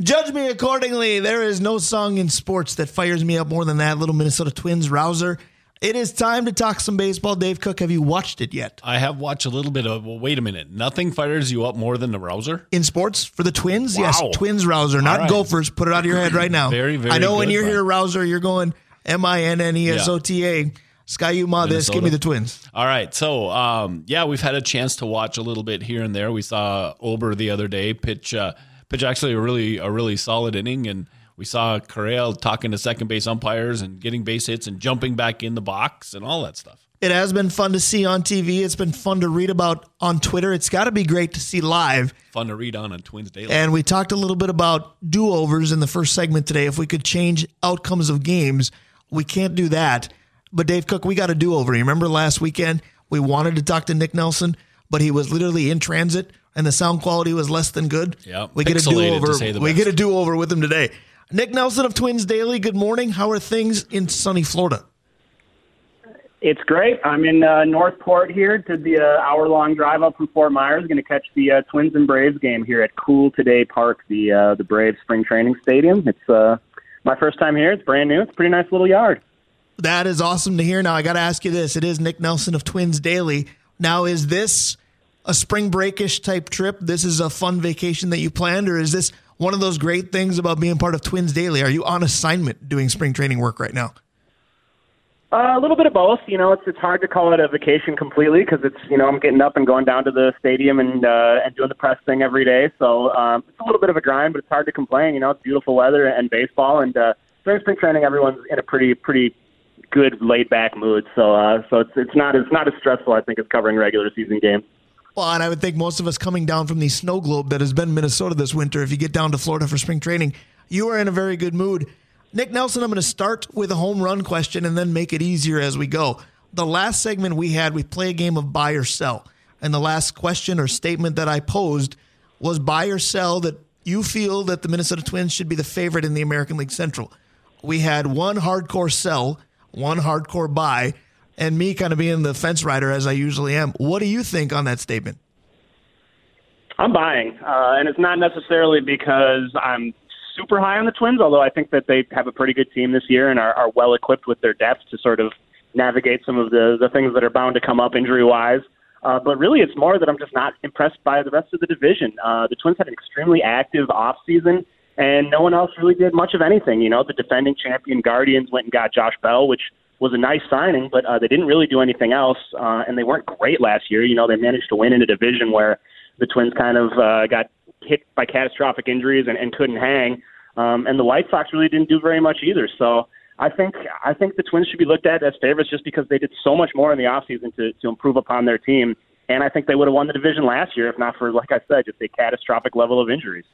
Judge me accordingly. There is no song in sports that fires me up more than that little Minnesota Twins rouser. It is time to talk some baseball. Dave Cook, have you watched it yet? I have watched a little bit of. Well, wait a minute. Nothing fires you up more than the rouser in sports for the Twins. Wow. Yes, Twins rouser, not right. Gophers. Put it out of your head right now. Very, very I know when you're here, rouser, you're going M I N N E S O T A. Ski-U-Mah this. Give me the Twins. All right. So, um, yeah, we've had a chance to watch a little bit here and there. We saw Ober the other day pitch, uh, pitch actually a really, a really solid inning, and we saw Correa talking to second base umpires and getting base hits and jumping back in the box and all that stuff. It has been fun to see on TV. It's been fun to read about on Twitter. It's got to be great to see live. Fun to read on on Twins Daily. And we talked a little bit about do overs in the first segment today. If we could change outcomes of games, we can't do that. But Dave Cook, we got a do over. You remember last weekend we wanted to talk to Nick Nelson, but he was literally in transit and the sound quality was less than good. Yeah, we get a do over. We best. get a do over with him today. Nick Nelson of Twins Daily. Good morning. How are things in sunny Florida? It's great. I'm in uh, Northport here. Did the uh, hour-long drive up from Fort Myers. Going to catch the uh, Twins and Braves game here at Cool Today Park, the uh, the Braves spring training stadium. It's uh, my first time here. It's brand new. It's a pretty nice little yard. That is awesome to hear. Now I got to ask you this: It is Nick Nelson of Twins Daily. Now, is this a spring breakish type trip? This is a fun vacation that you planned, or is this one of those great things about being part of Twins Daily? Are you on assignment doing spring training work right now? Uh, a little bit of both. You know, it's it's hard to call it a vacation completely because it's you know I'm getting up and going down to the stadium and uh, and doing the press thing every day. So um, it's a little bit of a grind, but it's hard to complain. You know, it's beautiful weather and baseball, and uh, spring training, everyone's in a pretty pretty good laid back mood. So uh, so it's it's not it's not as stressful I think as covering regular season games. Well, and I would think most of us coming down from the snow globe that has been Minnesota this winter, if you get down to Florida for spring training, you are in a very good mood. Nick Nelson, I'm going to start with a home run question and then make it easier as we go. The last segment we had, we play a game of buy or sell. And the last question or statement that I posed was buy or sell that you feel that the Minnesota Twins should be the favorite in the American League Central. We had one hardcore sell, one hardcore buy, and me kind of being the fence rider as I usually am. What do you think on that statement? I'm buying, uh, and it's not necessarily because I'm super high on the Twins, although I think that they have a pretty good team this year and are, are well equipped with their depth to sort of navigate some of the the things that are bound to come up injury wise. Uh, but really, it's more that I'm just not impressed by the rest of the division. Uh, the Twins had an extremely active off season, and no one else really did much of anything. You know, the defending champion Guardians went and got Josh Bell, which was a nice signing, but uh, they didn't really do anything else, uh, and they weren't great last year. You know, they managed to win in a division where the Twins kind of uh, got hit by catastrophic injuries and, and couldn't hang. Um, and the White Sox really didn't do very much either. So I think I think the Twins should be looked at as favorites just because they did so much more in the offseason to to improve upon their team. And I think they would have won the division last year if not for, like I said, just a catastrophic level of injuries.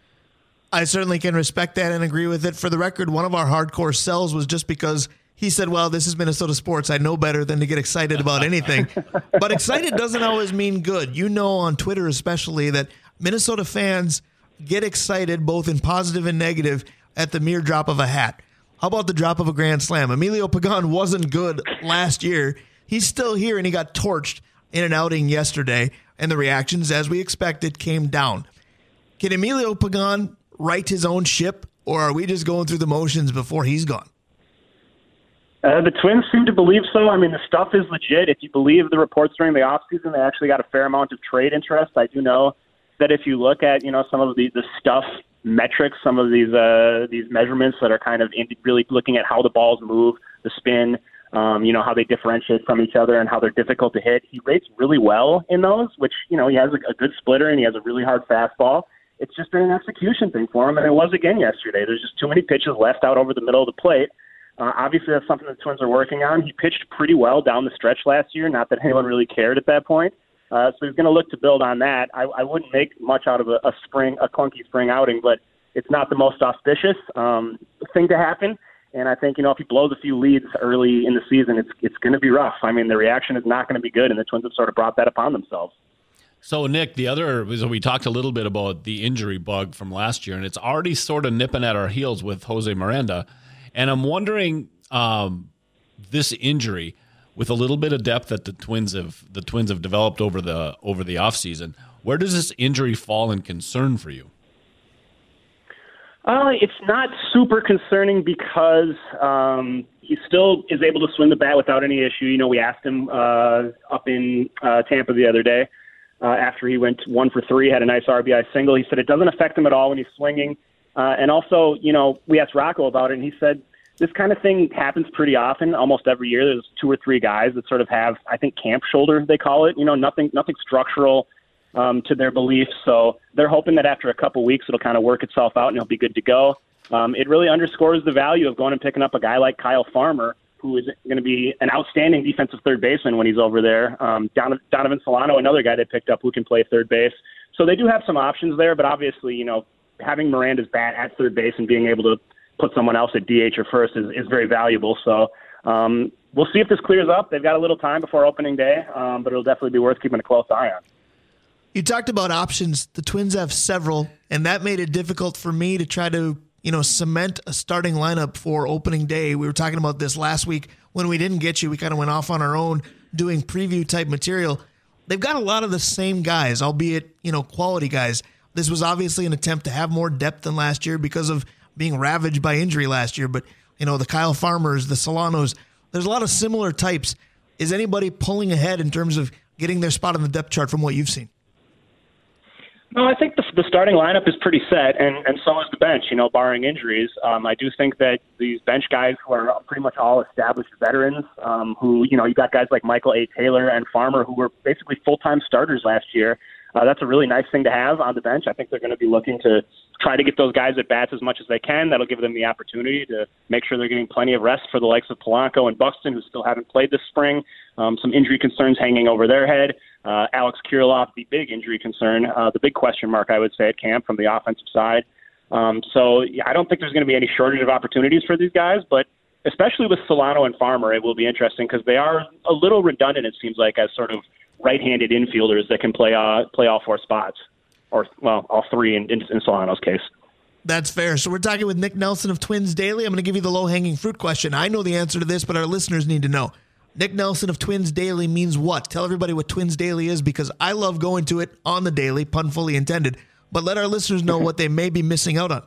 I certainly can respect that and agree with it. For the record, one of our hardcore sells was just because he said, Well, this is Minnesota sports. I know better than to get excited about anything. but excited doesn't always mean good. You know, on Twitter especially, that Minnesota fans get excited both in positive and negative at the mere drop of a hat. How about the drop of a grand slam? Emilio Pagan wasn't good last year. He's still here and he got torched in an outing yesterday, and the reactions, as we expected, came down. Can Emilio Pagan right his own ship, or are we just going through the motions before he's gone? Uh, the Twins seem to believe so. I mean, the stuff is legit. If you believe the reports during the offseason, they actually got a fair amount of trade interest. I do know that if you look at you know some of the the stuff metrics, some of these uh, these measurements that are kind of in, really looking at how the balls move, the spin, um, you know how they differentiate from each other and how they're difficult to hit. He rates really well in those, which you know he has a, a good splitter and he has a really hard fastball. It's just been an execution thing for him, and it was again yesterday. There's just too many pitches left out over the middle of the plate. Uh, obviously, that's something the Twins are working on. He pitched pretty well down the stretch last year. Not that anyone really cared at that point. Uh, so he's going to look to build on that. I, I wouldn't make much out of a, a spring, a clunky spring outing, but it's not the most auspicious um, thing to happen. And I think you know if he blows a few leads early in the season, it's it's going to be rough. I mean, the reaction is not going to be good, and the Twins have sort of brought that upon themselves. So, Nick, the other so we talked a little bit about the injury bug from last year, and it's already sort of nipping at our heels with Jose Miranda. And I'm wondering um, this injury with a little bit of depth that the Twins have the Twins have developed over the over the offseason, where does this injury fall in concern for you? Uh, it's not super concerning because um, he still is able to swing the bat without any issue. You know, we asked him uh, up in uh, Tampa the other day uh, after he went one for three, had a nice RBI single. He said it doesn't affect him at all when he's swinging. Uh, and also, you know, we asked Rocco about it, and he said this kind of thing happens pretty often, almost every year. There's two or three guys that sort of have, I think, camp shoulder they call it. You know, nothing, nothing structural um, to their beliefs. So they're hoping that after a couple weeks, it'll kind of work itself out and he'll be good to go. Um, it really underscores the value of going and picking up a guy like Kyle Farmer, who is going to be an outstanding defensive third baseman when he's over there. Um, Donovan Solano, another guy they picked up who can play third base. So they do have some options there, but obviously, you know, having Miranda's bat at third base and being able to put someone else at DH or first is, is very valuable. So um, we'll see if this clears up. They've got a little time before opening day, um, but it'll definitely be worth keeping a close eye on. You talked about options. The Twins have several, and that made it difficult for me to try to, you know, cement a starting lineup for opening day. We were talking about this last week when we didn't get you. We kind of went off on our own doing preview type material. They've got a lot of the same guys, albeit, you know, quality guys. This was obviously an attempt to have more depth than last year because of being ravaged by injury last year. But, you know, the Kyle Farmers, the Solanos, there's a lot of similar types. Is anybody pulling ahead in terms of getting their spot on the depth chart from what you've seen? No, I think the, the starting lineup is pretty set, and, and so is the bench, you know, barring injuries. Um, I do think that these bench guys who are pretty much all established veterans, um, who, you know, you got guys like Michael A. Taylor and Farmer who were basically full time starters last year. Uh, that's a really nice thing to have on the bench. I think they're going to be looking to try to get those guys at bats as much as they can. That'll give them the opportunity to make sure they're getting plenty of rest for the likes of Polanco and Buxton, who still haven't played this spring. Um, some injury concerns hanging over their head. Uh, Alex Kirilloff, the big injury concern, uh, the big question mark, I would say, at camp from the offensive side. Um, so I don't think there's going to be any shortage of opportunities for these guys, but especially with Solano and Farmer, it will be interesting because they are a little redundant, it seems like, as sort of right-handed infielders that can play uh, play all four spots, or well, all three in, in, in Solano's case. That's fair. So we're talking with Nick Nelson of Twins Daily. I'm going to give you the low-hanging fruit question. I know the answer to this, but our listeners need to know. Nick Nelson of Twins Daily means what? Tell everybody what Twins Daily is because I love going to it on the daily, pun fully intended. But let our listeners know what they may be missing out on.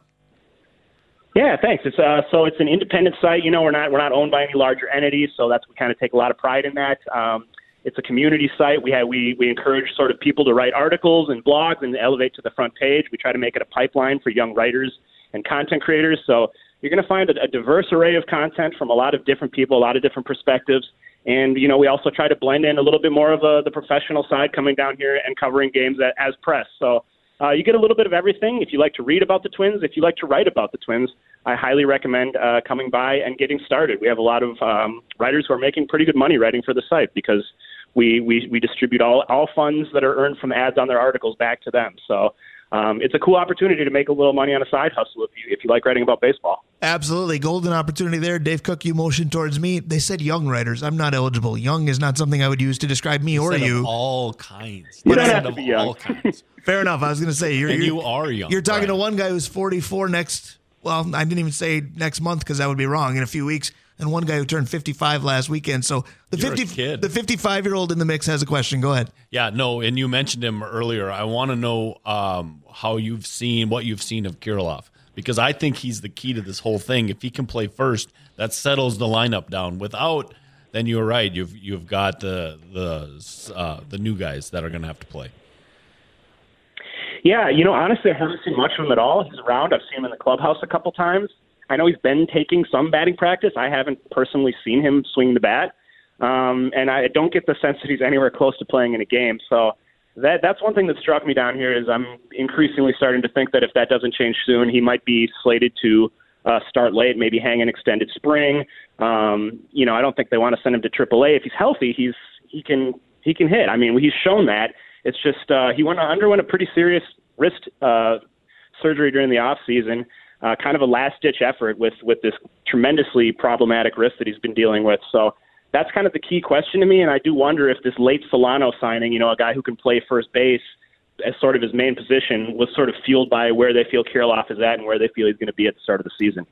Yeah, thanks. It's uh, so it's an independent site. You know, we're not we're not owned by any larger entities, so that's we kind of take a lot of pride in that. Um, it's a community site. We have we we encourage sort of people to write articles and blogs and elevate to the front page. We try to make it a pipeline for young writers and content creators. So you're going to find a, a diverse array of content from a lot of different people, a lot of different perspectives. And you know, we also try to blend in a little bit more of a, the professional side coming down here and covering games as press. So uh, you get a little bit of everything. If you like to read about the Twins, if you like to write about the Twins, I highly recommend uh, coming by and getting started. We have a lot of um, writers who are making pretty good money writing for the site because we, we, we distribute all, all funds that are earned from ads on their articles back to them. So um, it's a cool opportunity to make a little money on a side hustle if you if you like writing about baseball. Absolutely, golden opportunity there. Dave Cook, you motioned towards me. They said young writers. I'm not eligible. Young is not something I would use to describe me or you. all kinds. You don't have to be young. Fair enough. I was going to say you're, and you're, you are young. You're talking right. to one guy who's 44 next. Well, I didn't even say next month because that would be wrong. In a few weeks, and one guy who turned 55 last weekend. So the You're 50 kid. the 55 year old in the mix has a question. Go ahead. Yeah, no, and you mentioned him earlier. I want to know um, how you've seen what you've seen of Kirilloff because I think he's the key to this whole thing. If he can play first, that settles the lineup down. Without, then you're right. You've you've got the the uh, the new guys that are going to have to play. Yeah, you know, honestly, I haven't seen much of him at all. He's around. I've seen him in the clubhouse a couple times. I know he's been taking some batting practice. I haven't personally seen him swing the bat, um, and I don't get the sense that he's anywhere close to playing in a game. So that that's one thing that struck me down here is I'm increasingly starting to think that if that doesn't change soon, he might be slated to uh, start late, maybe hang an extended spring. Um, you know, I don't think they want to send him to AAA. If he's healthy, he's he can he can hit. I mean, he's shown that. It's just uh, he went underwent a pretty serious wrist uh, surgery during the off season uh, kind of a last ditch effort with with this tremendously problematic wrist that he's been dealing with. So that's kind of the key question to me, and I do wonder if this late Solano signing, you know, a guy who can play first base as sort of his main position, was sort of fueled by where they feel Kirilloff is at and where they feel he's going to be at the start of the season.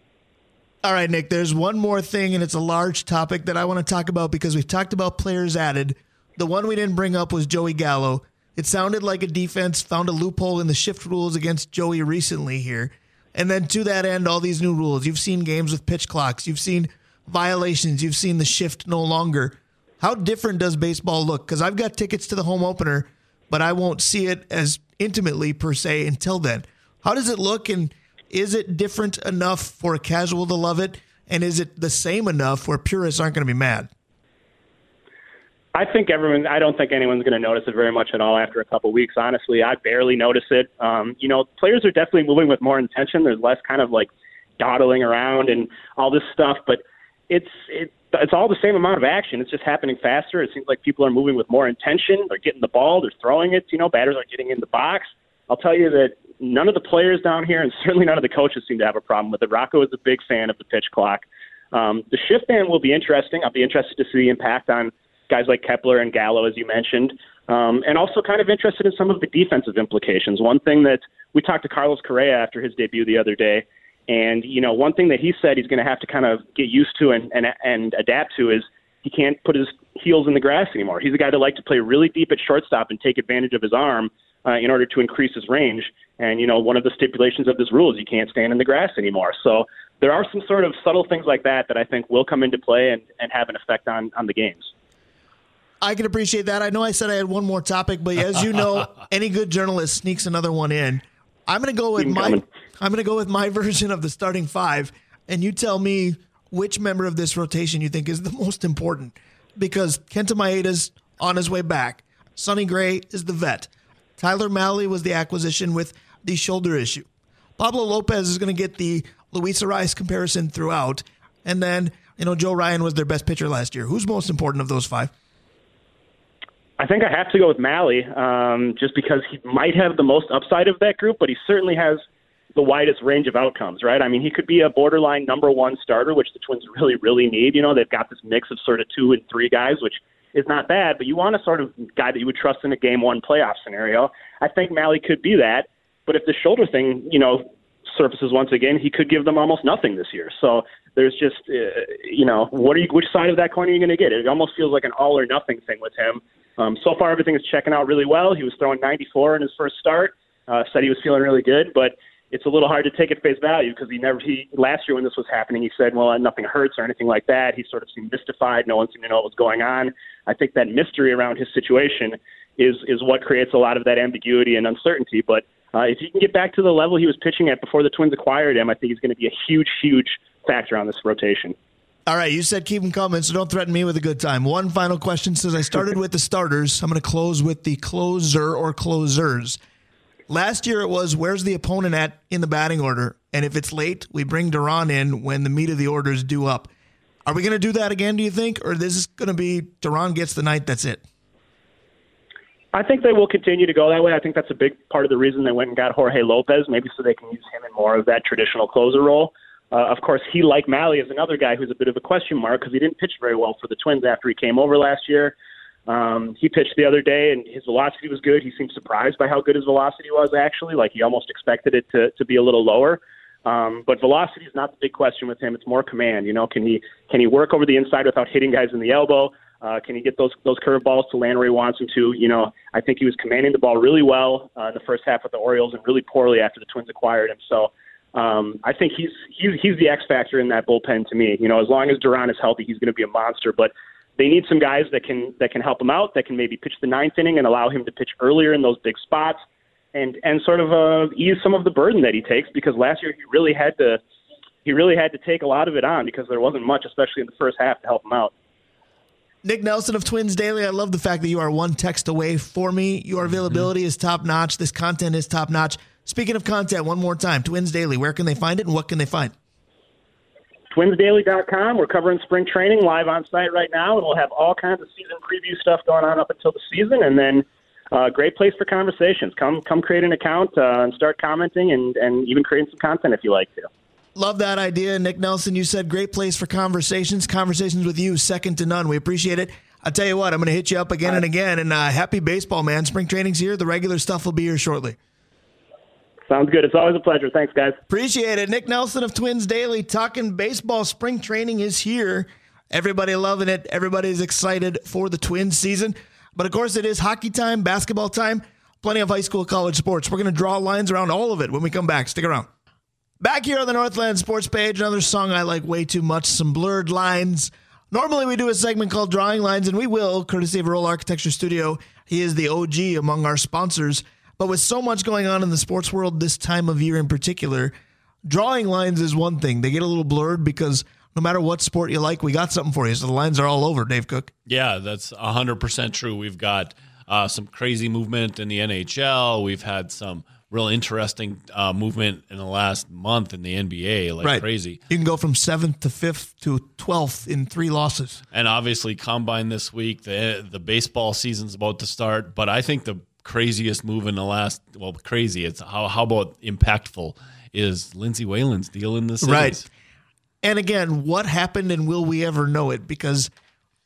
All right, Nick, there's one more thing, and it's a large topic that I want to talk about because we've talked about players added. The one we didn't bring up was Joey Gallo. It sounded like a defense found a loophole in the shift rules against Joey recently here. And then to that end, all these new rules. You've seen games with pitch clocks. You've seen violations. You've seen the shift no longer. How different does baseball look? Because I've got tickets to the home opener, but I won't see it as intimately per se until then. How does it look? And is it different enough for a casual to love it? And is it the same enough where purists aren't going to be mad? I think everyone. I don't think anyone's going to notice it very much at all after a couple of weeks. Honestly, I barely notice it. Um, you know, players are definitely moving with more intention. There's less kind of like dawdling around and all this stuff, but it's it, it's all the same amount of action. It's just happening faster. It seems like people are moving with more intention. They're getting the ball. They're throwing it. You know, batters are getting in the box. I'll tell you that none of the players down here, and certainly none of the coaches, seem to have a problem with it. Rocco is a big fan of the pitch clock. Um, the shift ban will be interesting. I'll be interested to see the impact on guys like Kepler and Gallo, as you mentioned, um, and also kind of interested in some of the defensive implications. One thing that we talked to Carlos Correa after his debut the other day, and you know, one thing that he said he's going to have to kind of get used to and, and and adapt to is he can't put his heels in the grass anymore. He's a guy that likes to play really deep at shortstop and take advantage of his arm uh, in order to increase his range. And you know, one of the stipulations of this rule is you can't stand in the grass anymore. So there are some sort of subtle things like that that I think will come into play and, and have an effect on on the games. I can appreciate that. I know I said I had one more topic, but as you know, any good journalist sneaks another one in. I'm going to go with my coming. I'm going to go with my version of the starting five, and you tell me which member of this rotation you think is the most important. Because Kenta Maeda's on his way back. Sonny Gray is the vet. Tyler Mahle was the acquisition with the shoulder issue. Pablo Lopez is going to get the Luis Arraez comparison throughout. And then, you know, Joe Ryan was their best pitcher last year. Who's most important of those five? I think I have to go with Mahle, um, just because he might have the most upside of that group, but he certainly has the widest range of outcomes, right? I mean, he could be a borderline number one starter, which the Twins really, really need. You know, they've got this mix of sort of two and three guys, which is not bad, but you want a sort of guy that you would trust in a game one playoff scenario. I think Mahle could be that, but if the shoulder thing, you know, surfaces once again, he could give them almost nothing this year. So there's just, uh, you know, what are you, which side of that coin are you going to get? It almost feels like an all or nothing thing with him. Um, so far, everything is checking out really well. He was throwing 94 in his first start. Uh, said he was feeling really good, but it's a little hard to take at face value because he never he last year when this was happening he said well nothing hurts or anything like that he sort of seemed mystified no one seemed to know what was going on i think that mystery around his situation is is what creates a lot of that ambiguity and uncertainty but uh, if he can get back to the level he was pitching at before the twins acquired him i think he's going to be a huge huge factor on this rotation all right, you said keep them coming, so don't threaten me with a good time. One final question. Since I started with the starters, I'm going to close with the closer or closers. Last year it was where's the opponent at in the batting order, and if it's late, we bring Duran in when the meat of the order is due up. Are we going to do that again? Do you think, or this is going to be Duran gets the night? That's it. I think they will continue to go that way. I think that's a big part of the reason they went and got Jorge Lopez, maybe so they can use him in more of that traditional closer role. Uh, of course, he, like Mahle, is another guy who's a bit of a question mark because he didn't pitch very well for the Twins after he came over last year. Um, he pitched the other day, and his velocity was good. He seemed surprised by how good his velocity was, actually. Like he almost expected it to, to be a little lower. Um, but velocity is not the big question with him. It's more command. You know, can he can he work over the inside without hitting guys in the elbow? Uh, can he get those those curveballs to land where he wants him to? You know, I think he was commanding the ball really well uh, in the first half with the Orioles, and really poorly after the Twins acquired him. So um, I think he's he's he's the X factor in that bullpen to me. You know, as long as Duran is healthy, he's going to be a monster. But they need some guys that can that can help him out, that can maybe pitch the ninth inning and allow him to pitch earlier in those big spots, and and sort of uh, ease some of the burden that he takes because last year he really had to he really had to take a lot of it on because there wasn't much, especially in the first half, to help him out. Nick Nelson of Twins Daily, I love the fact that you are one text away for me. Your availability mm-hmm. is top notch. This content is top notch. Speaking of content, one more time, Twins Daily, where can they find it and what can they find? TwinsDaily.com. We're covering spring training live on site right now, and we'll have all kinds of season preview stuff going on up until the season, and then uh, great place for conversations. Come, come create an account uh, and start commenting, and and even creating some content if you like to. Love that idea, Nick Nelson. You said great place for conversations. Conversations with you, second to none. We appreciate it. I'll tell you what, I'm going to hit you up again and again. And uh, happy baseball, man. Spring training's here. The regular stuff will be here shortly. Sounds good. It's always a pleasure. Thanks, guys. Appreciate it. Nick Nelson of Twins Daily talking baseball. Spring training is here. Everybody loving it. Everybody's excited for the Twins season. But of course, it is hockey time, basketball time, plenty of high school, college sports. We're going to draw lines around all of it when we come back. Stick around. Back here on the Northland Sports page, another song I like way too much, some blurred lines. Normally we do a segment called Drawing Lines, and we will, courtesy of Roll Architecture Studio. He is the OG among our sponsors. But with so much going on in the sports world this time of year in particular, drawing lines is one thing. They get a little blurred because no matter what sport you like, we got something for you. So the lines are all over, Dave Cook. Yeah, that's 100% true. We've got uh, some crazy movement in the NHL. We've had some real interesting uh, movement in the last month in the NBA, like Right. crazy. You can go from seventh to fifth to twelfth in three losses. And obviously, combine this week. The the baseball season's about to start. But I think the craziest move in the last well, crazy. It's how how about impactful is Lindsay Whalen's deal in the cities. Right. And again, what happened and will we ever know it? Because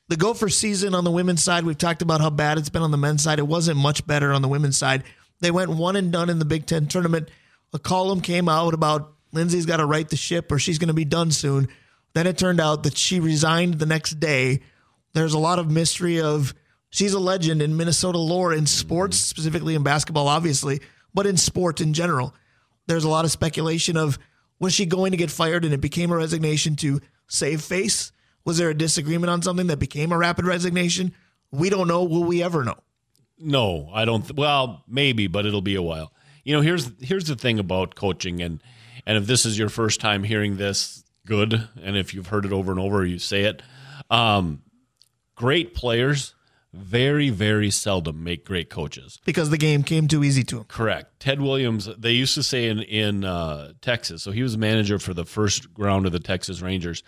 the Gopher season on the women's side, we've talked about how bad it's been on the men's side. It wasn't much better on the women's side. They went one and done in the Big Ten tournament. A column came out about Lindsay's got to right the ship or she's going to be done soon. Then it turned out that she resigned the next day. There's a lot of mystery of she's a legend in Minnesota lore in sports, specifically in basketball, obviously, but in sport in general there's a lot of speculation of was she going to get fired and it became a resignation to save face? Was there a disagreement on something that became a rapid resignation? We don't know. Will we ever know? No, I don't. Th- well, maybe, but it'll be a while. You know, here's here's the thing about coaching, and and if this is your first time hearing this, good. And if you've heard it over and over, you say it. Um, great players very very seldom make great coaches. Because the game came too easy to him. Correct. Ted Williams, they used to say in in uh, Texas. So he was manager for the first round of the Texas Rangers,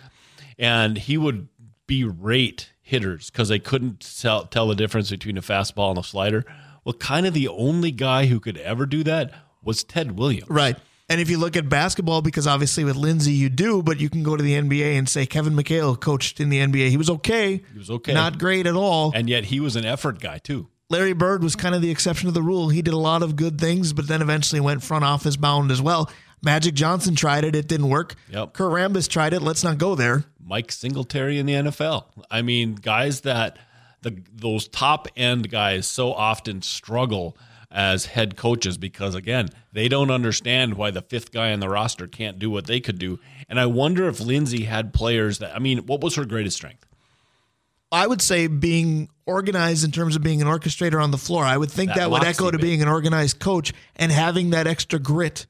and he would berate hitters because they couldn't tell, tell the difference between a fastball and a slider. Well, kind of the only guy who could ever do that was Ted Williams. Right. And if you look at basketball, because obviously with Lindsay you do, but you can go to the NBA and say Kevin McHale coached in the NBA. He was okay. He was okay. Not great at all. And yet he was an effort guy too. Larry Bird was kind of the exception to the rule. He did a lot of good things, but then eventually went front office bound as well. Magic Johnson tried it, it didn't work. Yep. Kurt Rambis tried it. Let's not go there. Mike Singletary in the NFL. I mean, guys that the those top end guys so often struggle as head coaches because again, they don't understand why the fifth guy on the roster can't do what they could do. And I wonder if Lindsay had players that I mean, what was her greatest strength? I would say being organized in terms of being an orchestrator on the floor. I would think That that, would echo to being an organized coach and having that extra grit.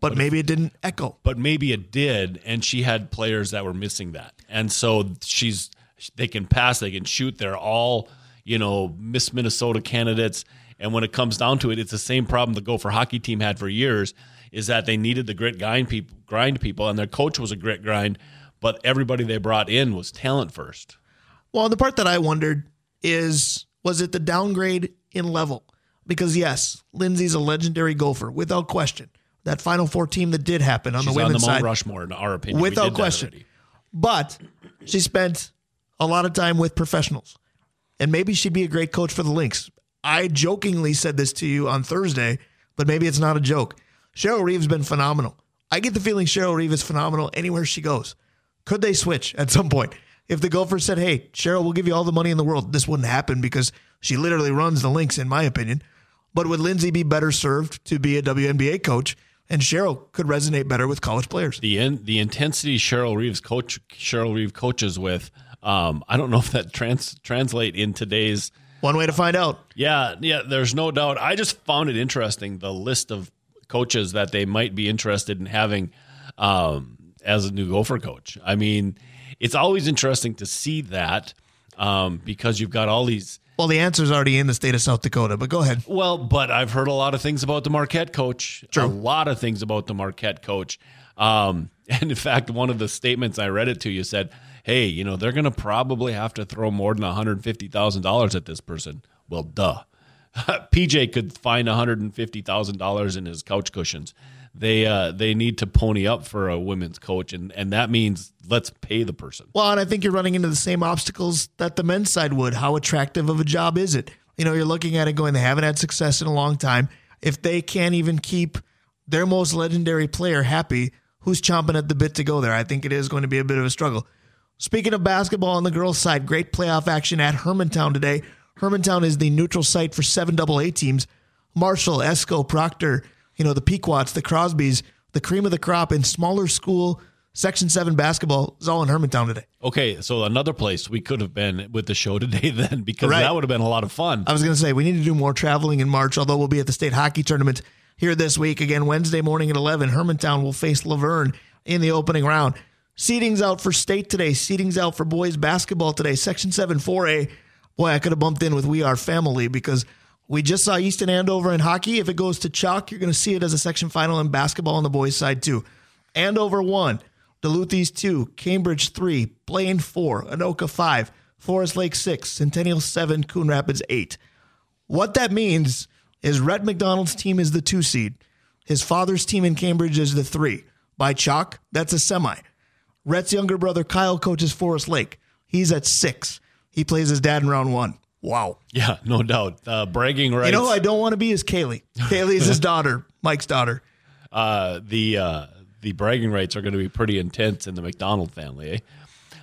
But maybe it didn't echo. But maybe it did, and she had players that were missing that. And so she's they can pass, they can shoot. They're all, you know, Miss Minnesota candidates. And when it comes down to it, it's the same problem the Gopher hockey team had for years, is that they needed the grit grind people grind people, and their coach was a grit grind, but everybody they brought in was talent first. Well, the part that I wondered is was it the downgrade in level? Because yes, Lindsay's a legendary gopher, without question. That Final Four team that did happen on She's the on the women's Mount side. Rushmore, in our opinion. Without question. But she spent a lot of time with professionals. And maybe she'd be a great coach for the Lynx. I jokingly said this to you on Thursday, but maybe it's not a joke. Cheryl Reeve's been phenomenal. I get the feeling Cheryl Reeve is phenomenal anywhere she goes. Could they switch at some point? If the Gophers said, hey, Cheryl, we'll give you all the money in the world, this wouldn't happen because she literally runs the Lynx, in my opinion. But would Lindsay be better served to be a WNBA coach? And Cheryl could resonate better with college players. the in, the intensity Cheryl Reeves coach Cheryl Reeve coaches with. Um, I don't know if that trans translate in today's. One way to find out. Yeah, yeah. There's no doubt. I just found it interesting the list of coaches that they might be interested in having um, as a new Gopher coach. I mean, it's always interesting to see that um, because you've got all these. Well, the answer's already in the state of South Dakota, but go ahead. Well, but I've heard a lot of things about the Marquette coach. True. A lot of things about the Marquette coach. Um, and in fact, one of the statements I read it to you said, "Hey, you know, they're going to probably have to throw more than one hundred fifty thousand dollars at this person." Well, duh. PJ could find one hundred and fifty thousand dollars in his couch cushions. They uh, they need to pony up for a women's coach, and and that means let's pay the person. Well, and I think you're running into the same obstacles that the men's side would. How attractive of a job is it? You know, you're looking at it going, they haven't had success in a long time. If they can't even keep their most legendary player happy, who's chomping at the bit to go there? I think it is going to be a bit of a struggle. Speaking of basketball on the girls' side, great playoff action at Hermantown today. Hermantown is the neutral site for seven AA teams. Marshall, Esko, Proctor, you know, the Pequots, the Crosbys, the cream of the crop in smaller school Section 7 basketball is all in Hermantown today. Okay, so another place we could have been with the show today then because Right. that would have been a lot of fun. I was going to say we need to do more traveling in March, although we'll be at the state hockey tournament here this week. Again, Wednesday morning at 11, Hermantown will face Luverne in the opening round. Seating's out for state today. Seating's out for boys basketball today. Section 7 4A. Boy, I could have bumped in with We Are Family because we just saw Easton Andover in hockey. If it goes to chalk, you're going to see it as a section final in basketball on the boys' side too. Andover 1, Duluth East 2, Cambridge 3, Blaine 4, Anoka 5, Forest Lake 6, Centennial 7, Coon Rapids 8. What that means is Rhett McDonald's team is the two seed. His father's team in Cambridge is the three. By chalk, that's a semi. Rhett's younger brother Kyle coaches Forest Lake. He's at six. He plays his dad in round one. Wow. yeah, no doubt. Uh, bragging rights. You know I don't want to be is Kaylee. Kaylee is his daughter, Mike's daughter. uh, the uh, the bragging rights are going to be pretty intense in the McDonald family. Eh?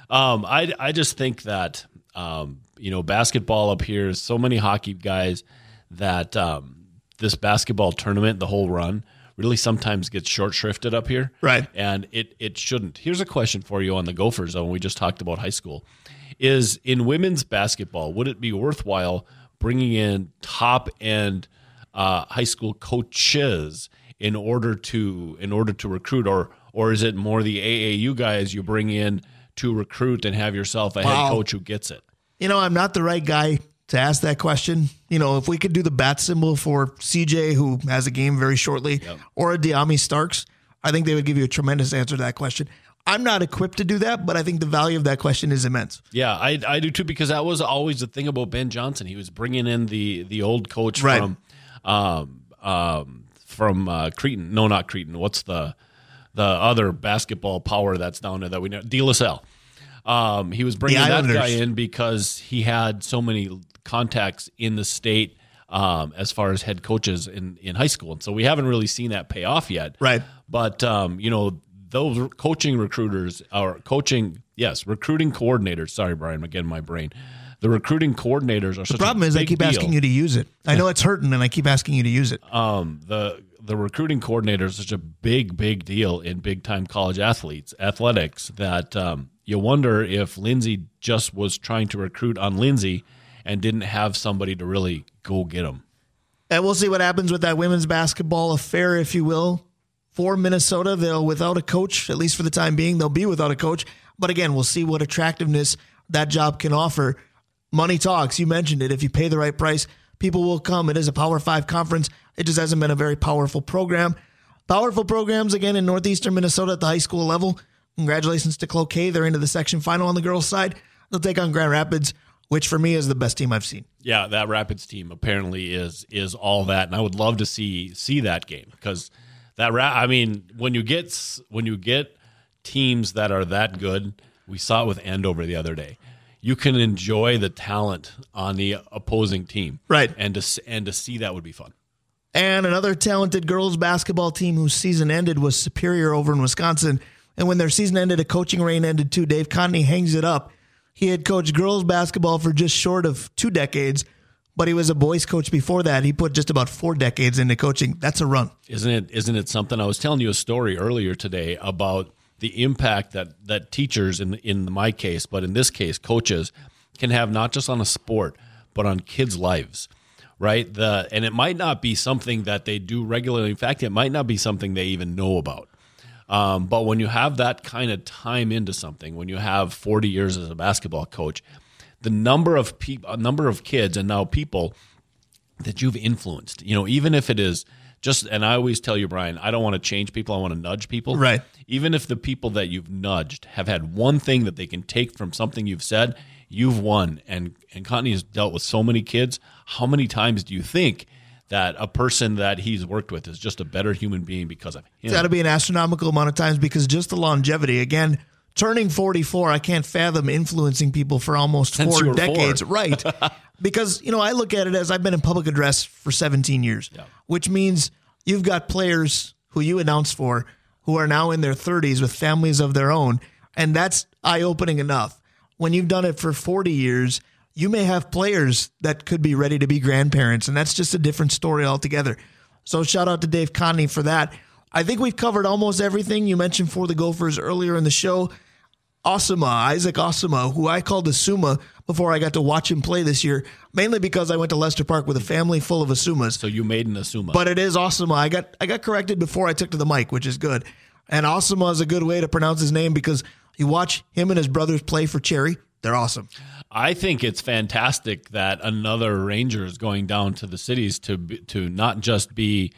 Um, I I just think that um, you know basketball up here is so many hockey guys that um, this basketball tournament, the whole run, really sometimes gets short shrifted up here. Right. and it it shouldn't. Here's a question for you on the Gopher zone. We just talked about high school. Is in women's basketball, would it be worthwhile bringing in top end uh, high school coaches in order to in order to recruit, or or is it more the AAU guys you bring in to recruit and have yourself a Wow. head coach who gets it? You know, I'm not the right guy to ask that question. You know, if we could do the bat symbol for CJ, who has a game very shortly, or a Diami Starks, I think they would give you a tremendous answer to that question. I'm not equipped to do that, but I think the value of that question is immense. Yeah, I, I do too because that was always the thing about Ben Johnson. He was bringing in the the old coach Right. from um, um, from uh, Cretin. No, not Cretin. What's the the other basketball power that's down there that we know? De La Salle. Um, he was bringing that guy in because he had so many contacts in the state um, as far as head coaches in, in high school. And so we haven't really seen that pay off yet. Right. But, um, you know, those coaching recruiters or coaching, yes, recruiting coordinators. Sorry, Brian, again, my brain. The recruiting coordinators are such The problem is, I keep deal. asking you to use it. I know it's hurting, and I keep asking you to use it. um, the the recruiting coordinator is such a big, big deal in big time college athletes, athletics, that um, you wonder if Lindsay just was trying to recruit on Lindsay and didn't have somebody to really go get him. And we'll see what happens with that women's basketball affair, if you will. For Minnesota, they'll without a coach, at least for the time being, they'll be without a coach. But again, we'll see what attractiveness that job can offer. Money talks. You mentioned it. If you pay the right price, people will come. It is a Power Five conference. It just hasn't been a very powerful program. Powerful programs again in northeastern Minnesota at the high school level. Congratulations to Cloquet. They're into the section final on the girls' side. They'll take on Grand Rapids, which for me is the best team I've seen. Yeah, that Rapids team apparently is is all that, and I would love to see see that game because that ra- I mean, when you get when you get teams that are that good, we saw it with Andover the other day. You can enjoy the talent on the opposing team, Right. And to and to see that would be fun. And another talented girls basketball team whose season ended was Superior over in Wisconsin. And when their season ended, a coaching reign ended too. Dave Conney hangs it up. He had coached girls basketball for just short of two decades, but he was a boys coach before that. He put just about four decades into coaching. That's a run. Isn't it? Isn't it something? I was telling you a story earlier today about the impact that that teachers, in in my case, but in this case, coaches, can have not just on a sport, but on kids' lives, right? The and it might not be something that they do regularly. In fact, it might not be something they even know about. Um, but when you have that kind of time into something, when you have 40 years as a basketball coach, the number of people, a number of kids, and now people that you've influenced. You know, even if it is just, and I always tell you, Brian, I don't want to change people. I want to nudge people. Right. Even if the people that you've nudged have had one thing that they can take from something you've said, you've won. And and Courtney has dealt with so many kids. How many times do you think that a person that he's worked with is just a better human being because of him? It's got to be an astronomical amount of times because just the longevity. Again, turning 44, I can't fathom influencing people for almost Since four were four. decades. Right. because, you know, I look at it as I've been in public address for 17 years, which means you've got players who you announced for who are now in their 30s with families of their own. And that's eye opening enough. When you've done it for 40 years, you may have players that could be ready to be grandparents. And that's just a different story altogether. So shout out to Dave Conney for that. I think we've covered almost everything you mentioned for the Gophers earlier in the show. Osuma, Isaac Osuma, who I called Asuma before I got to watch him play this year, mainly because I went to Lester Park with a family full of Asumas. So you made an Asuma. But it is Osuma. I got I got corrected before I took to the mic, which is good. And Osuma is a good way to pronounce his name because you watch him and his brothers play for Cherry. They're awesome. I think it's fantastic that another Ranger is going down to the cities to to not just be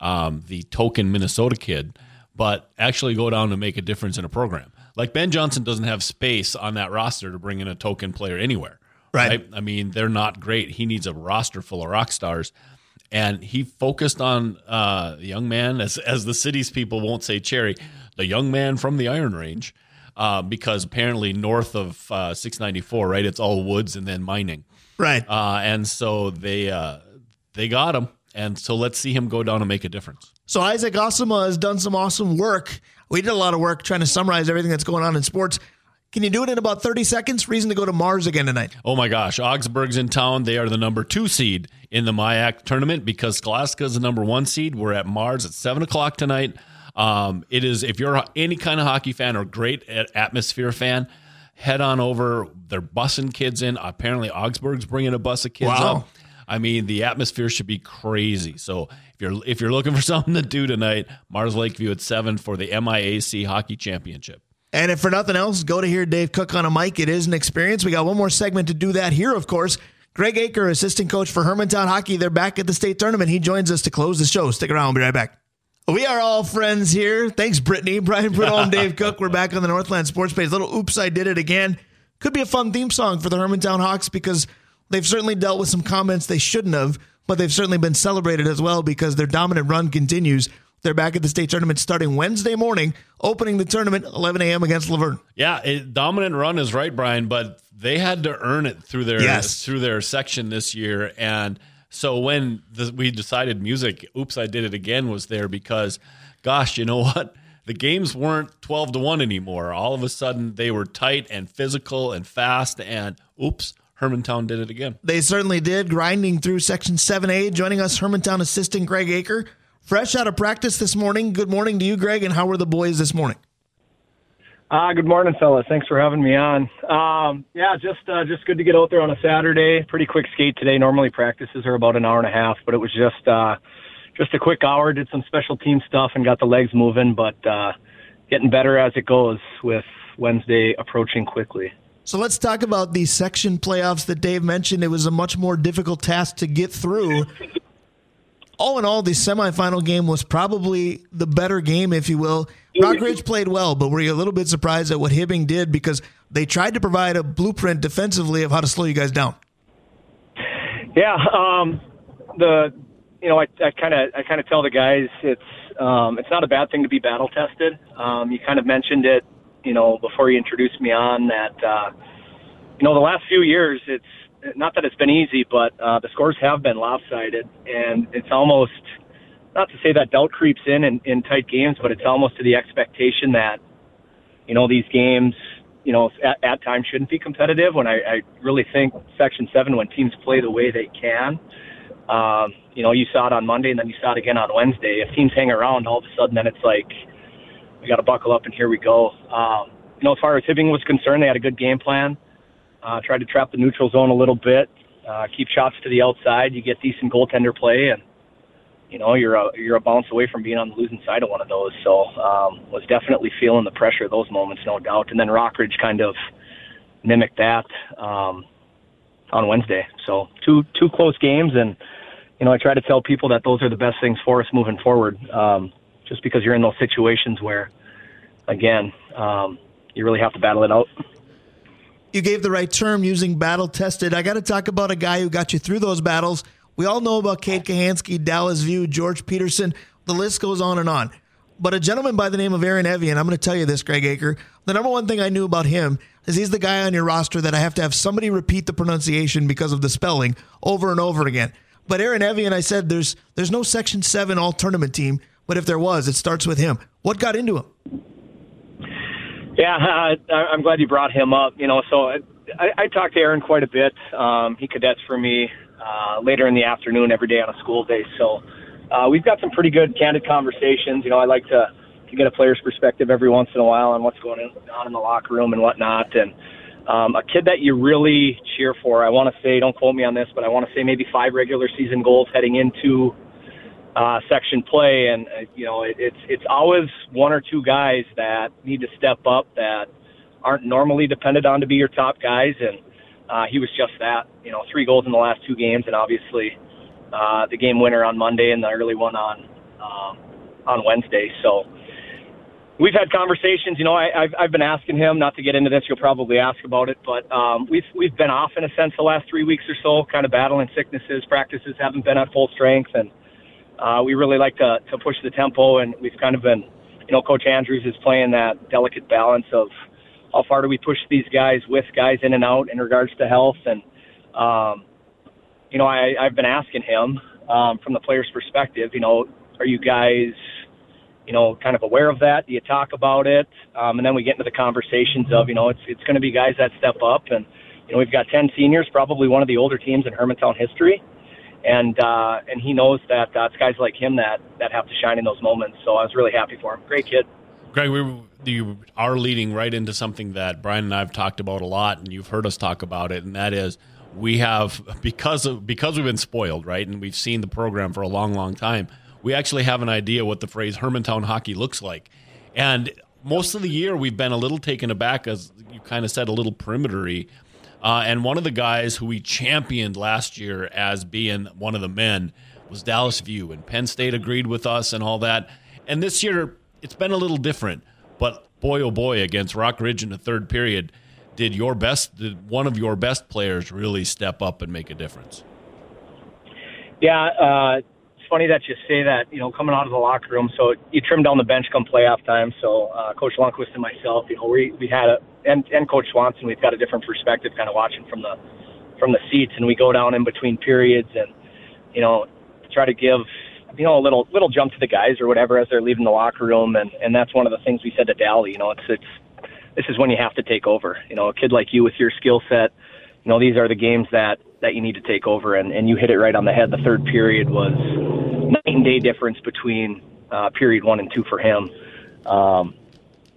um, the token Minnesota kid, but actually go down and make a difference in a program. Like Ben Johnson doesn't have space on that roster to bring in a token player anywhere. Right. right? I mean, they're not great. He needs a roster full of rock stars. And he focused on uh, the young man, as, as the city's people won't say Cherry, the young man from the Iron Range, uh, because apparently north of uh, 694, right, it's all woods and then mining. Right. Uh, and so they uh, they got him. And so let's see him go down and make a difference. So Isaac Osuma has done some awesome work. We did a lot of work trying to summarize everything that's going on in sports. Can you do it in about 30 seconds? Reason to go to Mars again tonight. Oh my gosh. Augsburg's in town. They are the number two seed in the MIAC tournament because Scholastica is the number one seed. We're at Mars at 7 o'clock tonight. Um, it is, if you're any kind of hockey fan or great atmosphere fan, head on over. They're bussing kids in. Apparently, Augsburg's bringing a bus of kids Wow. up. I mean, the atmosphere should be crazy. So if you're if you're looking for something to do tonight, Mars Lakeview at seven for the MIAC Hockey Championship. And if for nothing else, go to hear Dave Cook on a mic. It is an experience. We got one more segment to do that here, of course. Greg Aker, assistant coach for Hermantown Hockey. They're back at the state tournament. He joins us to close the show. Stick around. We'll be right back. We are all friends here. Thanks, Brittany. Brian Prudhomme, Dave Cook. We're back on the Northland Sports Page. Little oops, I did it again. Could be a fun theme song for the Hermantown Hawks because they've certainly dealt with some comments they shouldn't have, but they've certainly been celebrated as well because their dominant run continues. They're back at the state tournament starting Wednesday morning, opening the tournament 11 a.m. against Luverne. Yeah, it, dominant run is right, Brian, but they had to earn it through their Yes. through their section this year, and so when the, we decided music, "Oops, I Did It Again" was there because, gosh, you know what? The games weren't twelve to one anymore. All of a sudden, they were tight and physical and fast, and oops, Hermantown did it again. They certainly did, grinding through Section 7A. Joining us, Hermantown assistant Greg Aker. Fresh out of practice this morning. Good morning to you, Greg, and how were the boys this morning? Ah, good morning, fellas. Thanks for having me on. Um, yeah, just uh, just good to get out there on a Saturday. Pretty quick skate today. Normally practices are about an hour and a half, but it was just uh, just a quick hour. Did some special team stuff and got the legs moving, but uh, getting better as it goes with Wednesday approaching quickly. So let's talk about the section playoffs that Dave mentioned. It was a much more difficult task to get through. All in all, the semifinal game was probably the better game, if you will. Rockridge played well, but were you a little bit surprised at what Hibbing did because they tried to provide a blueprint defensively of how to slow you guys down? Yeah, um, the you know I kind of I kind of tell the guys it's um, it's not a bad thing to be battle tested. Um, you kind of mentioned it, you know, before you introduced me on that. Uh, you know, the last few years, it's not that it's been easy, but uh, the scores have been lopsided, and it's almost not to say that doubt creeps in, in in tight games, but it's almost to the expectation that you know these games, you know, at, at times shouldn't be competitive. When I, I really think Section Seven, when teams play the way they can, um, you know, you saw it on Monday, and then you saw it again on Wednesday. If teams hang around, all of a sudden, then it's like we got to buckle up, and here we go. Um, you know, as far as Hibbing was concerned, they had a good game plan. Uh, tried to trap the neutral zone a little bit, uh, keep shots to the outside. You get decent goaltender play, and you know you're a you're a bounce away from being on the losing side of one of those. So um, was definitely feeling the pressure of those moments, no doubt. And then Rockridge kind of mimicked that um, on Wednesday. So two two close games, and you know I try to tell people that those are the best things for us moving forward. Um, just because you're in those situations where, again, um, you really have to battle it out. You gave the right term using battle tested. I got to talk about a guy who got you through those battles. We all know about Kate Kahansky, Dallas View, George Peterson. The list goes on and on. But a gentleman by the name of Aaron Evian, I'm going to tell you this, Greg Aker. The number one thing I knew about him is he's the guy on your roster that I have to have somebody repeat the pronunciation because of the spelling over and over again. But Aaron Evian, I said there's there's no Section Seven All Tournament team, but if there was, it starts with him. What got into him? Yeah, I- I'm glad you brought him up. You know, so I, I talk to Aaron quite a bit. Um, he cadets for me uh, later in the afternoon every day on a school day. So uh, we've got some pretty good candid conversations. You know, I like to to get a player's perspective every once in a while on what's going on in the locker room and whatnot. And um, a kid that you really cheer for, I want to say, don't quote me on this, but I want to say maybe five regular season goals heading into uh, section play, and uh, you know, it, it's it's always one or two guys that need to step up that aren't normally depended on to be your top guys, and uh, he was just that. You know, three goals in the last two games, and obviously uh, the game winner on Monday and the early one on um, on Wednesday. So we've had conversations. You know, I, I've I've been asking him not to get into this. You'll probably ask about it, but um, we've we've been off in a sense the last three weeks or so, kind of battling sicknesses. Practices haven't been at full strength, and uh, we really like to to push the tempo. And we've kind of been, you know, Coach Andrews is playing that delicate balance of how far do we push these guys with guys in and out in regards to health and. Um, you know, I, I've been asking him um, from the player's perspective. You know, are you guys you know, kind of aware of that? Do you talk about it? Um, and then we get into the conversations of, you know, it's it's going to be guys that step up, and you know, we've got ten seniors, probably one of the older teams in Hermantown history, and uh, and he knows that uh, it's guys like him that that have to shine in those moments. So I was really happy for him. Great kid. Greg, we, you are leading right into something that Brian and I have talked about a lot, and you've heard us talk about it, and that is we have because of because we've been spoiled, right, and we've seen the program for a long, long time we actually have an idea what the phrase Hermantown hockey looks like. And most of the year, we've been a little taken aback, as you kind of said, a little perimetery. Uh, and one of the guys who we championed last year as being one of the men was Dallas View, and Penn State agreed with us and all that. And this year, it's been a little different. But boy, oh boy, against Rock Ridge in the third period, did your best, did one of your best players really step up and make a difference? Yeah, uh, funny that you say that. You know, coming out of the locker room, so you trim down the bench come playoff time. So uh, Coach Lundquist and myself, you know, we we had a and and Coach Swanson, we've got a different perspective, kind of watching from the from the seats, and we go down in between periods, and you know, try to give you know a little little jump to the guys or whatever as they're leaving the locker room, and and that's one of the things we said to Dally. You know, it's it's this is when you have to take over. You know, a kid like you with your skill set you know, these are the games that that you need to take over, and and you hit it right on the head. The third period was night and day difference between uh, period one and two for him. Um,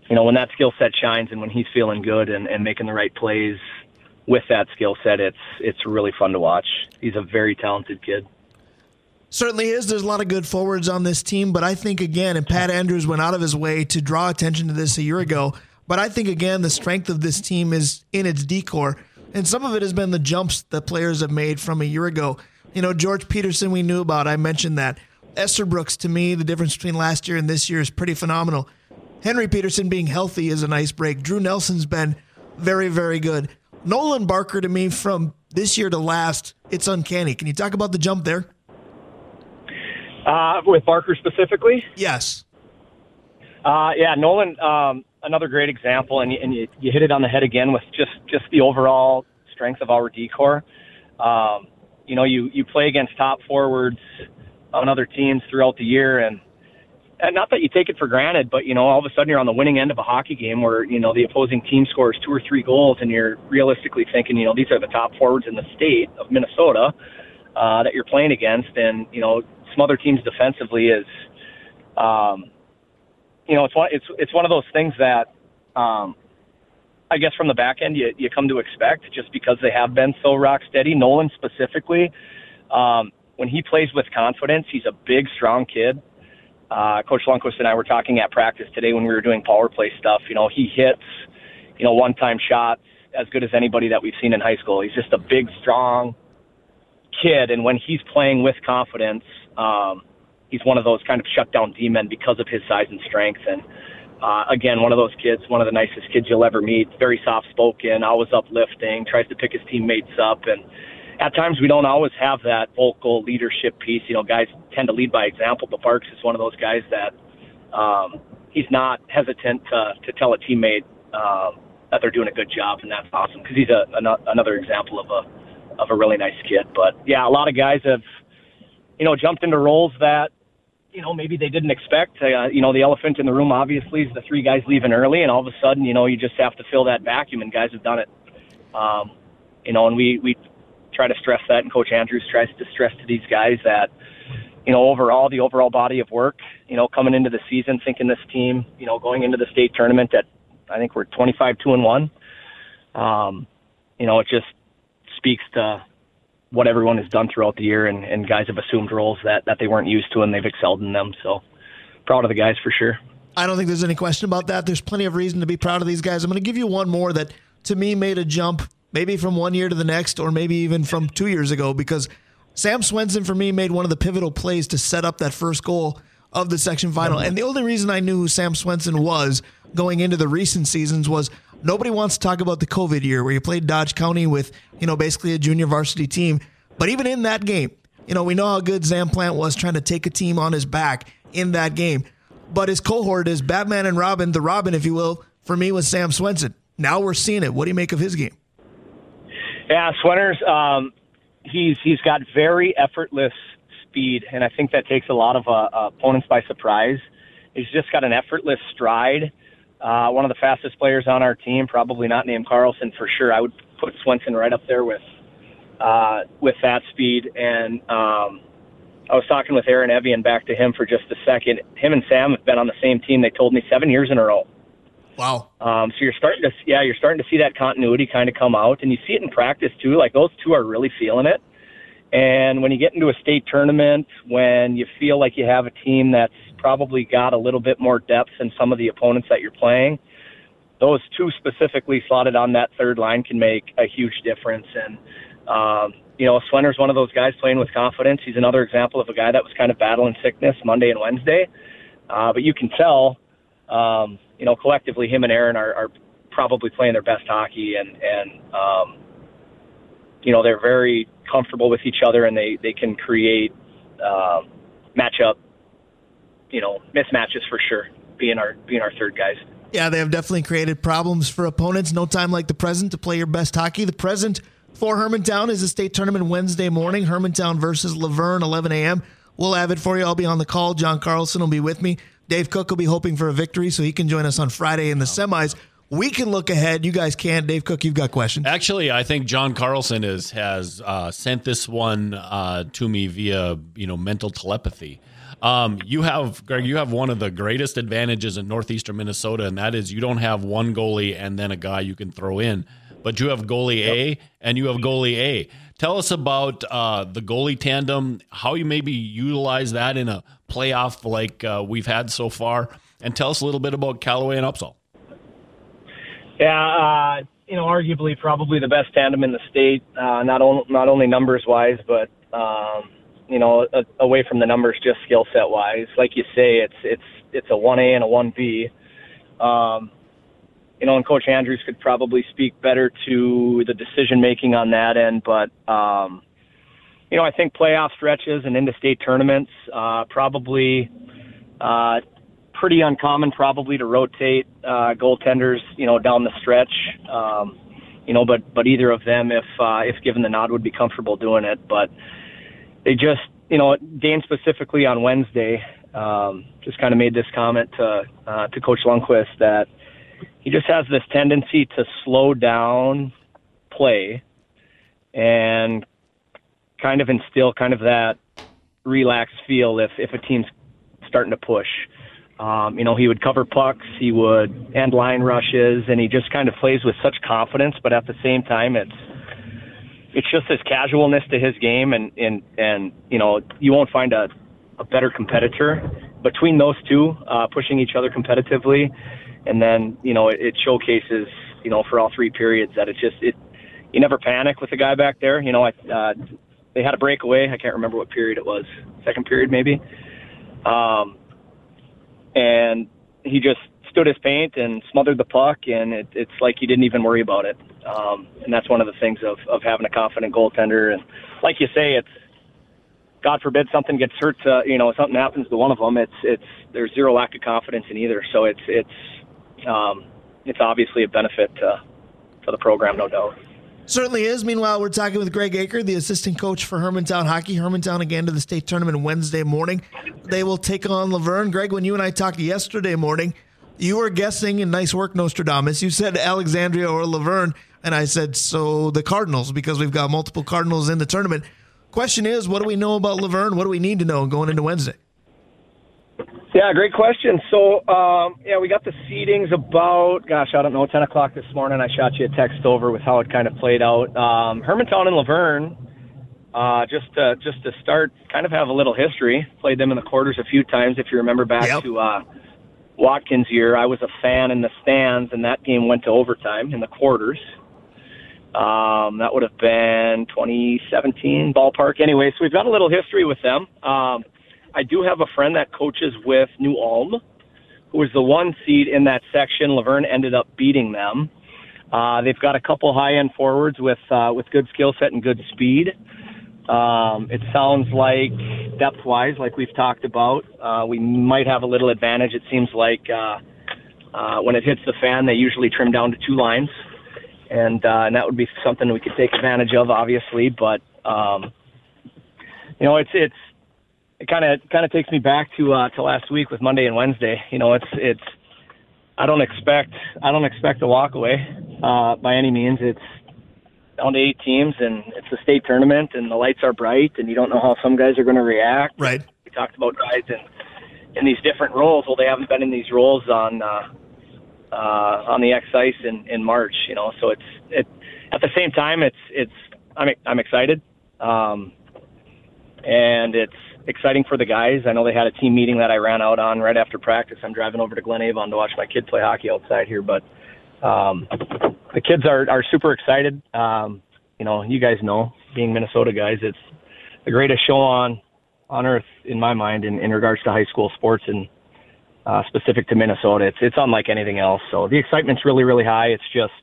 you know, when that skill set shines and when he's feeling good and, and making the right plays with that skill set, it's it's really fun to watch. He's a very talented kid. Certainly is. There's a lot of good forwards on this team, but I think again, and Pat Andrews went out of his way to draw attention to this a year ago. But I think again, the strength of this team is in its D corps. And some of it has been the jumps that players have made from a year ago. You know, George Peterson, we knew about. I mentioned that. Esther Brooks, to me, the difference between last year and this year is pretty phenomenal. Henry Peterson being healthy is a nice break. Drew Nelson's been very, very good. Nolan Barker, to me, from this year to last, it's uncanny. Can you talk about the jump there? Uh, with Barker specifically? Yes. Uh, yeah, Nolan. Um, another great example, and, and you, you hit it on the head again with just just the overall strength of our D corps. Um, you know, you you play against top forwards on other teams throughout the year, and and not that you take it for granted, but you know, all of a sudden you're on the winning end of a hockey game where you know the opposing team scores two or three goals, and you're realistically thinking, you know, these are the top forwards in the state of Minnesota uh, that you're playing against, and you know, some other teams defensively is. Um, you know, it's one it's it's one of those things that um, I guess from the back end you you come to expect just because they have been so rock steady. Nolan specifically, um, when he plays with confidence, he's a big, strong kid. Uh, Coach Lundquist and I were talking at practice today when we were doing power play stuff. You know, he hits, you know, one-time shots as good as anybody that we've seen in high school. He's just a big, strong kid, and when he's playing with confidence, um, he's one of those kind of shut down D men because of his size and strength. And uh, again, one of those kids, one of the nicest kids you'll ever meet. Very soft spoken, always uplifting, tries to pick his teammates up, and at times we don't always have that vocal leadership piece. You know, guys tend to lead by example, but Barks is one of those guys that um, he's not hesitant to to tell a teammate um, that they're doing a good job, and that's awesome because he's a, a another example of a of a really nice kid. But yeah, a lot of guys have you know jumped into roles that you know, maybe they didn't expect. Uh, you know, the elephant in the room obviously is the three guys leaving early, and all of a sudden, you know, you just have to fill that vacuum, and guys have done it. Um, you know, and we we try to stress that, and Coach Andrews tries to stress to these guys that, you know, overall, the overall body of work, you know, coming into the season, thinking this team, you know, going into the state tournament at, I think we're 25, 2 and 1. Um, you know, it just speaks to what everyone has done throughout the year and, and guys have assumed roles that, that they weren't used to and they've excelled in them. So proud of the guys for sure. I don't think there's any question about that. There's plenty of reason to be proud of these guys. I'm going to give you one more that to me made a jump, maybe from one year to the next, or maybe even from two years ago, because Sam Swenson for me made one of the pivotal plays to set up that first goal of the section final. Mm-hmm. And the only reason I knew who Sam Swenson was going into the recent seasons was nobody wants to talk about the COVID year where you played Dodge County with, you know, basically a junior varsity team. But even in that game, you know, we know how good Zam Plante was trying to take a team on his back in that game but his cohort is Batman and Robin, the Robin, if you will, for me was Sam Swenson. Now we're seeing it. What do you make of his game? Yeah, Swenner's um, he's he's got very effortless speed, and I think that takes a lot of uh, opponents by surprise. He's just got an effortless stride. Uh, one of the fastest players on our team, probably not named Carlson for sure. I would put Swenson right up there with uh, with that speed and um, I was talking with Aaron Evian back to him for just a second. Him and Sam have been on the same team. They told me seven years in a row. Wow. Um, so you're starting to, yeah, you're starting to see that continuity kind of come out, and you see it in practice too. Like those two are really feeling it. And when you get into a state tournament, when you feel like you have a team that's probably got a little bit more depth than some of the opponents that you're playing, those two specifically slotted on that third line can make a huge difference. And um, you know, Swenner's one of those guys playing with confidence. He's another example of a guy that was kind of battling sickness Monday and Wednesday. Uh, but you can tell, um, you know, collectively, him and Aaron are, are probably playing their best hockey, and and um, you know they're very comfortable with each other, and they they can create uh, matchup, you know, mismatches for sure. Being our being our third guys. Yeah, they have definitely created problems for opponents. No time like the present to play your best hockey. The present for Hermantown is a state tournament Wednesday morning. Hermantown versus Luverne, 11 a.m. We'll have it for you. I'll be on the call. John Carlson will be with me. Dave Cook will be hoping for a victory so he can join us on Friday in the semis. We can look ahead. You guys can't. Dave Cook, you've got questions. Actually, I think John Carlson is has uh, sent this one uh, to me via you know mental telepathy. Um, you have Greg, you have one of the greatest advantages in northeastern Minnesota, and that is you don't have one goalie and then a guy you can throw in but you have goalie yep. A and you have goalie A. Tell us about uh, the goalie tandem, how you maybe utilize that in a playoff like uh, we've had so far, and tell us a little bit about Callaway and Upsall. Yeah, uh, you know, arguably probably the best tandem in the state, uh, not, on, not only numbers wise, but um, you know, a, away from the numbers, just skill set wise. Like you say, it's it's it's a one A and a one B. Um, you know, and Coach Andrews could probably speak better to the decision making on that end. But, um, you know, I think playoff stretches and into state tournaments, uh, probably, uh, pretty uncommon probably to rotate, uh, goaltenders, you know, down the stretch. Um, you know, but, but either of them, if, uh, if given the nod would be comfortable doing it, but they just, you know, Dan specifically on Wednesday, um, just kind of made this comment to, uh, to Coach Lundquist that, he just has this tendency to slow down play and kind of instill kind of that relaxed feel if if a team's starting to push. Um, you know, he would cover pucks, he would end line rushes, and he just kind of plays with such confidence. But at the same time, it's it's just this casualness to his game, and and and you know, you won't find a a better competitor between those two, uh, pushing each other competitively and then you know it, it showcases you know for all three periods that it just it you never panic with the guy back there. You know, I uh, they had a breakaway. I can't remember what period it was, second period maybe. Um, and he just stood his paint and smothered the puck, and it, it's like he didn't even worry about it. Um, and that's one of the things of of having a confident goaltender. And like you say, it's God forbid something gets hurt. To, you know, something happens to one of them. It's it's there's zero lack of confidence in either. So it's it's um, it's obviously a benefit to, to the program, no doubt. Certainly is. Meanwhile, we're talking with Greg Aker, the assistant coach for Hermantown Hockey. Hermantown again to the state tournament Wednesday morning. They will take on Luverne. Greg, when you and I talked yesterday morning, you were guessing, and nice work, Nostradamus. You said Alexandria or Luverne, and I said, so the Cardinals, because we've got multiple Cardinals in the tournament. Question is, what do we know about Luverne? What do we need to know going into Wednesday? Yeah, great question. So, um, yeah, we got the seedings about, gosh, I don't know, 10 o'clock this morning. I shot you a text over with how it kind of played out. Um, Hermantown and Luverne, uh, just to, just to start, kind of have a little history. Played them in the quarters a few times. If you remember back Yep. to uh, Watkins' year, I was a fan in the stands, and that game went to overtime in the quarters. Um, that would have been 2017 ballpark. Anyway, so we've got a little history with them. Um, I do have a friend that coaches with New Ulm, who was the one seed in that section. Luverne ended up beating them. Uh, they've got a couple high end forwards with uh, with good skill set and good speed. Um, it sounds like depth wise, like we've talked about, uh, we might have a little advantage. It seems like uh, uh, when it hits the fan, they usually trim down to two lines, and uh, and that would be something we could take advantage of, obviously. But um, you know, it's it's it kind of kind of takes me back to uh, to last week with Monday and Wednesday. You know, it's it's I don't expect I don't expect a walk away uh, by any means. It's down to eight teams, and it's a state tournament, and the lights are bright, and you don't know how some guys are going to react. Right. We talked about guys in in these different roles. Well, they haven't been in these roles on uh, uh, on the X ice in, in March. You know, so it's it at the same time it's it's I'm I'm excited, um, and it's exciting for the guys. I know they had a team meeting that I ran out on right after practice. I'm driving over to Glen Avon to watch my kid play hockey outside here, but um, the kids are are super excited. Um, you know, you guys know, being Minnesota guys, it's the greatest show on on earth in my mind in, in regards to high school sports and uh, specific to Minnesota. It's it's unlike anything else. So the excitement's really really high. It's just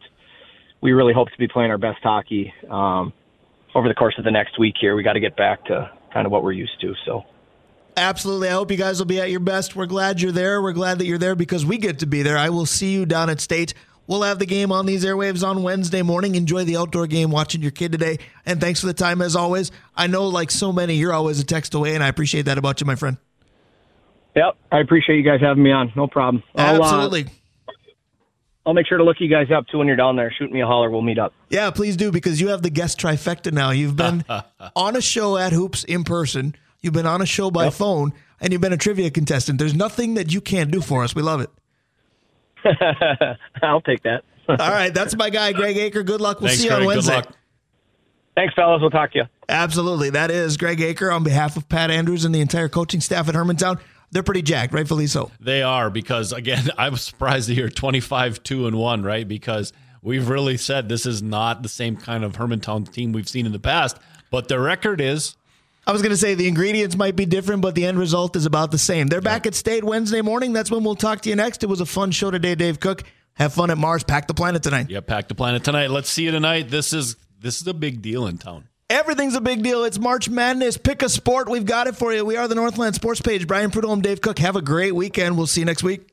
we really hope to be playing our best hockey um, over the course of the next week. Here, we got to get back to kind of what we're used to. So. Absolutely. I hope you guys will be at your best. We're glad you're there. We're glad that you're there because we get to be there. I will see you down at State. We'll have the game on these airwaves on Wednesday morning. Enjoy the outdoor game watching your kid today. And thanks for the time as always. I know, like so many, you're always a text away, and I appreciate that about you, my friend. Yep, I appreciate you guys having me on. No problem. I'll, uh, Absolutely. I'll make sure to look you guys up too when you're down there. Shoot me a holler. We'll meet up. Yeah, please do because you have the guest trifecta now. You've been on a show at Hoops in person, you've been on a show by phone, and you've been a trivia contestant. There's nothing that you can't do for us. We love it. I'll take that. All right, that's my guy, Greg Aker. Good luck. We'll Thanks, see you Greg. on Good Wednesday. luck. Thanks, fellas. We'll talk to you. Absolutely. That is Greg Aker on behalf of Pat Andrews and the entire coaching staff at Hermantown. They're pretty jacked, rightfully so. They are because again, I'm surprised to hear 25 2 and 1, right? Because we've really said this is not the same kind of Hermantown team we've seen in the past, but their record is I was going to say the ingredients might be different, but the end result is about the same. They're back at State Wednesday morning. That's when we'll talk to you next. It was a fun show today, Dave Cook. Have fun at Mars. Pack the planet tonight. yeah, pack the planet tonight. Let's see you tonight. This is this is a big deal in town. Everything's a big deal. It's March Madness. Pick a sport. We've got it for you. We are the Northland Sports Page. Brian Prudhomme, Dave Cook. Have a great weekend. We'll see you next week.